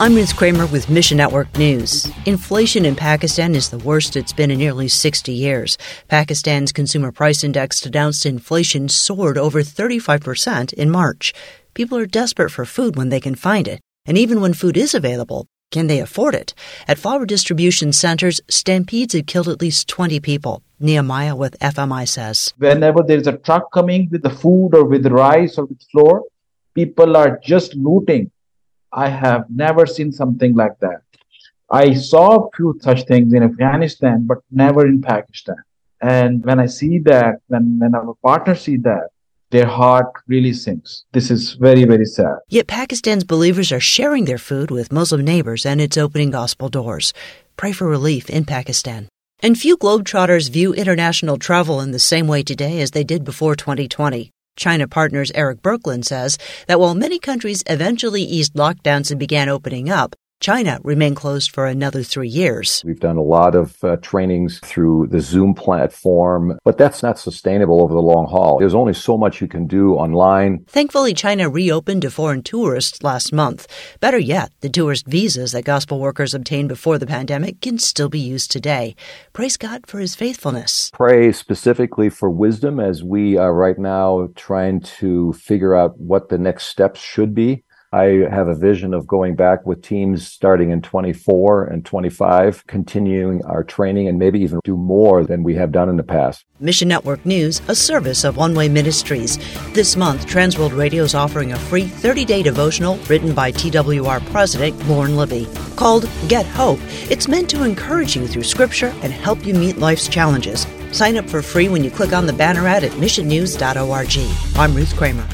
I'm Ruth Kramer with Mission Network News. Inflation in Pakistan is the worst it's been in nearly 60 years. Pakistan's Consumer Price Index announced inflation soared over 35% in March. People are desperate for food when they can find it, and even when food is available, can they afford it? At flour distribution centers, stampedes have killed at least 20 people. Nehemiah with FMI says. Whenever there is a truck coming with the food or with rice or with flour, people are just looting I have never seen something like that. I saw a few such things in Afghanistan, but never in Pakistan. And when I see that, when, when our partners see that, their heart really sinks. This is very, very sad. Yet Pakistan's believers are sharing their food with Muslim neighbors and it's opening gospel doors. Pray for relief in Pakistan. And few Globetrotters view international travel in the same way today as they did before 2020. China partners Erik Burklin says that while many countries eventually eased lockdowns and began opening up, China remained closed for another three years. We've done a lot of uh, trainings through the Zoom platform, but that's not sustainable over the long haul. There's only so much you can do online. Thankfully, China reopened to foreign tourists last month. Better yet, the tourist visas that gospel workers obtained before the pandemic can still be used today. Praise God for his faithfulness. Pray specifically for wisdom as we are right now trying to figure out what the next steps should be. I have a vision of going back with teams starting in 24 and 25, continuing our training and maybe even do more than we have done in the past. Mission Network News, a service of One Way Ministries. This month, Transworld Radio is offering a free 30 day devotional written by TWR President Lauren Libby called Get Hope. It's meant to encourage you through scripture and help you meet life's challenges. Sign up for free when you click on the banner ad at missionnews.org. I'm Ruth Kramer.